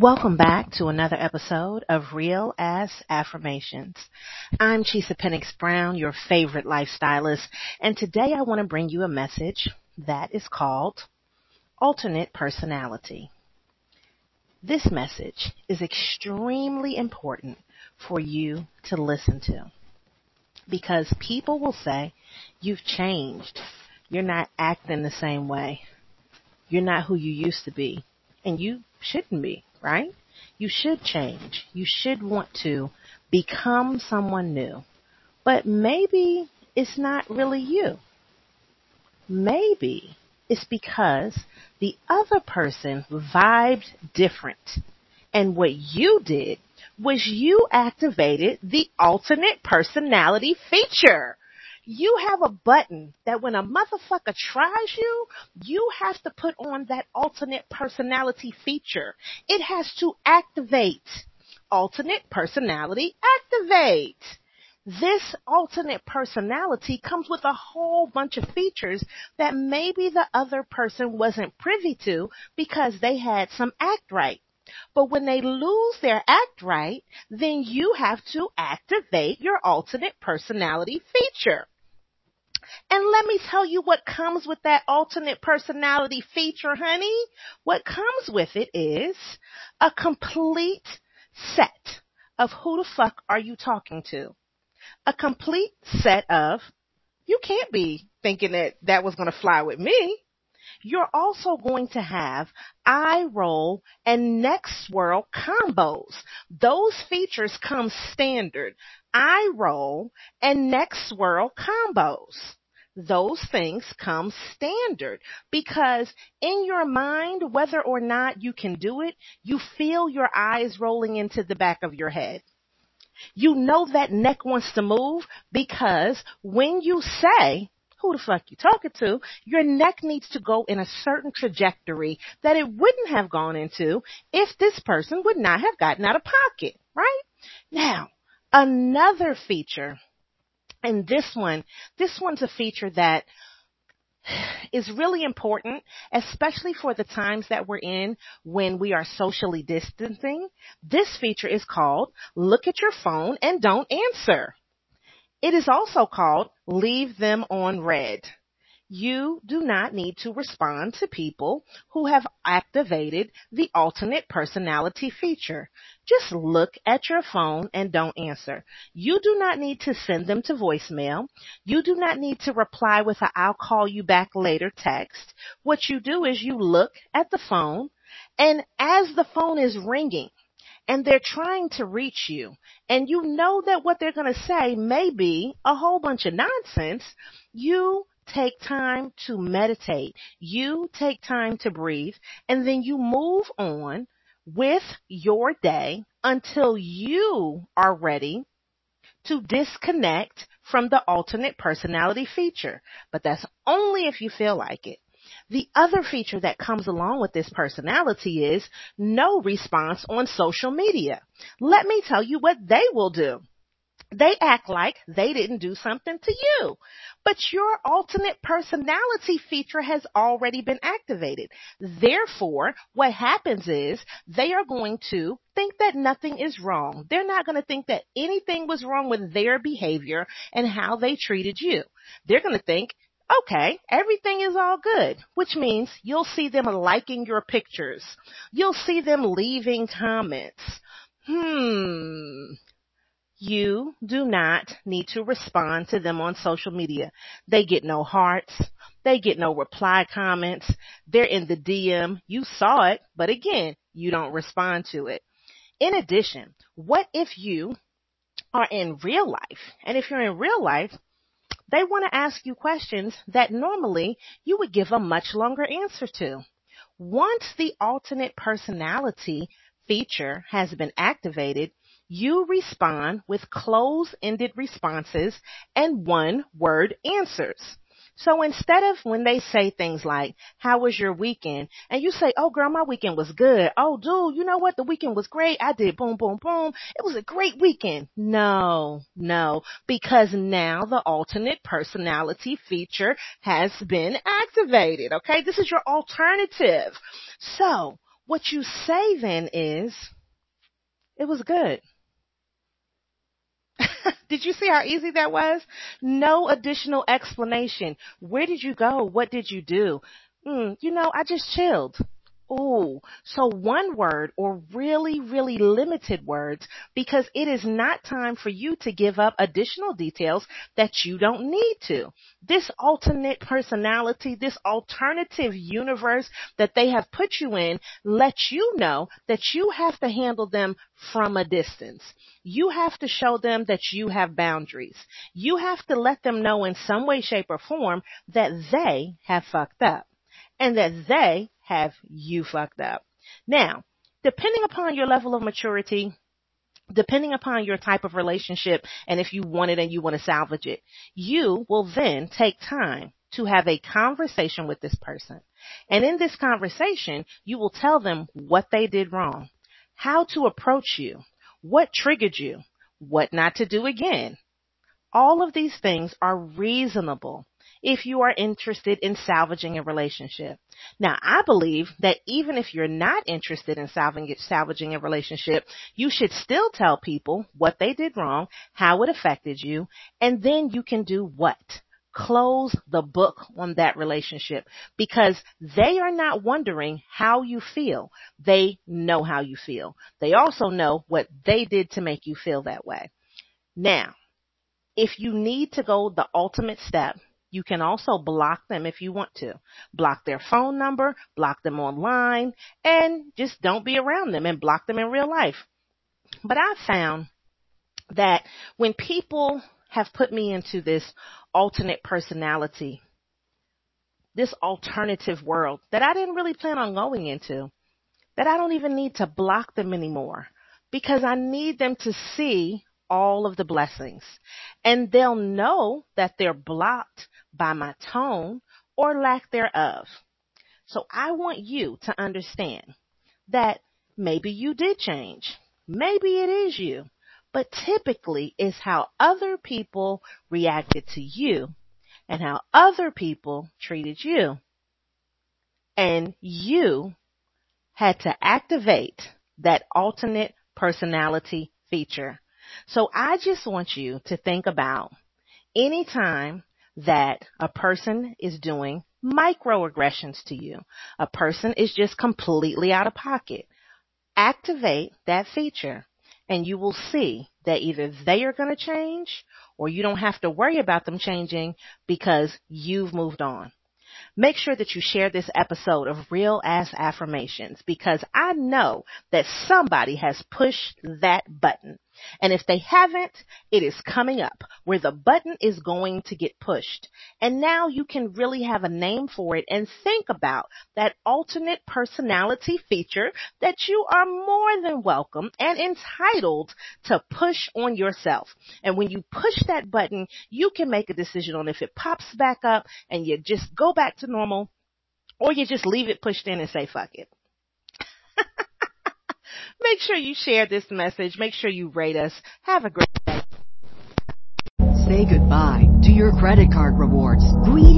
Welcome back to another episode of Real Ass Affirmations. I'm Chisa Pennix Brown, your favorite lifestylist, and today I want to bring you a message that is called Alternate Personality. This message is extremely important for you to listen to because people will say, You've changed. You're not acting the same way. You're not who you used to be. And you shouldn't be right? You should change. You should want to become someone new. But maybe it's not really you. Maybe it's because the other person vibed different. And what you did was you activated the alternate personality feature you have a button that when a motherfucker tries you, you have to put on that alternate personality feature. It has to activate. Alternate personality activate. This alternate personality comes with a whole bunch of features that maybe the other person wasn't privy to because they had some act right. But when they lose their act right, then you have to activate your alternate personality feature. And let me tell you what comes with that alternate personality feature, honey. What comes with it is a complete set of who the fuck are you talking to? A complete set of, you can't be thinking that that was going to fly with me. You're also going to have eye roll and neck swirl combos. Those features come standard. Eye roll and neck swirl combos those things come standard because in your mind, whether or not you can do it, you feel your eyes rolling into the back of your head. You know that neck wants to move because when you say, who the fuck you talking to, your neck needs to go in a certain trajectory that it wouldn't have gone into if this person would not have gotten out of pocket, right? Now, another feature and this one, this one's a feature that is really important, especially for the times that we're in when we are socially distancing. This feature is called look at your phone and don't answer. It is also called leave them on red. You do not need to respond to people who have activated the alternate personality feature. Just look at your phone and don't answer. You do not need to send them to voicemail. You do not need to reply with a I'll call you back later text. What you do is you look at the phone and as the phone is ringing, and they're trying to reach you and you know that what they're going to say may be a whole bunch of nonsense, you take time to meditate. You take time to breathe and then you move on with your day until you are ready to disconnect from the alternate personality feature. But that's only if you feel like it. The other feature that comes along with this personality is no response on social media. Let me tell you what they will do. They act like they didn't do something to you. But your alternate personality feature has already been activated. Therefore, what happens is they are going to think that nothing is wrong. They're not going to think that anything was wrong with their behavior and how they treated you. They're going to think okay, everything is all good, which means you'll see them liking your pictures. You'll see them leaving comments. Hmm, you do not need to respond to them on social media. They get no hearts. They get no reply comments. They're in the DM. You saw it, but again, you don't respond to it. In addition, what if you are in real life? And if you're in real life, they want to ask you questions that normally you would give a much longer answer to. Once the alternate personality feature has been activated, you respond with close-ended responses and one-word answers. So instead of when they say things like, how was your weekend? And you say, oh girl, my weekend was good. Oh dude, you know what? The weekend was great. I did boom, boom, boom. It was a great weekend. No, no, because now the alternate personality feature has been activated. Okay. This is your alternative. So what you say then is, it was good. did you see how easy that was? No additional explanation. Where did you go? What did you do? Mm, you know, I just chilled. Ooh, so one word or really, really limited words because it is not time for you to give up additional details that you don't need to. This alternate personality, this alternative universe that they have put you in lets you know that you have to handle them from a distance. You have to show them that you have boundaries. You have to let them know in some way, shape, or form that they have fucked up and that they have you fucked up. Now, depending upon your level of maturity, depending upon your type of relationship and if you want it and you want to salvage it, you will then take time to have a conversation with this person. And in this conversation, you will tell them what they did wrong, how to approach you, what triggered you, what not to do again. All of these things are reasonable if you are interested in salvaging a relationship. Now, I believe that even if you're not interested in salvaging a relationship, you should still tell people what they did wrong, how it affected you, and then you can do what? Close the book on that relationship because they are not wondering how you feel. They know how you feel. They also know what they did to make you feel that way. Now, if you need to go the ultimate step, you can also block them if you want to. Block their phone number, block them online, and just don't be around them and block them in real life. But I found that when people have put me into this alternate personality, this alternative world that I didn't really plan on going into, that I don't even need to block them anymore because I need them to see all of the blessings and they'll know that they're blocked by my tone or lack thereof. So I want you to understand that maybe you did change. Maybe it is you, but typically it's how other people reacted to you and how other people treated you. And you had to activate that alternate personality feature. So I just want you to think about anytime that a person is doing microaggressions to you. A person is just completely out of pocket. Activate that feature and you will see that either they are going to change or you don't have to worry about them changing because you've moved on. Make sure that you share this episode of Real Ass Affirmations because I know that somebody has pushed that button. And if they haven't, it is coming up where the button is going to get pushed. And now you can really have a name for it and think about that alternate personality feature that you are more than welcome and entitled to push on yourself. And when you push that button, you can make a decision on if it pops back up and you just go back to normal or you just leave it pushed in and say fuck it. Make sure you share this message. Make sure you rate us. Have a great day. Say goodbye to your credit card rewards. Greedy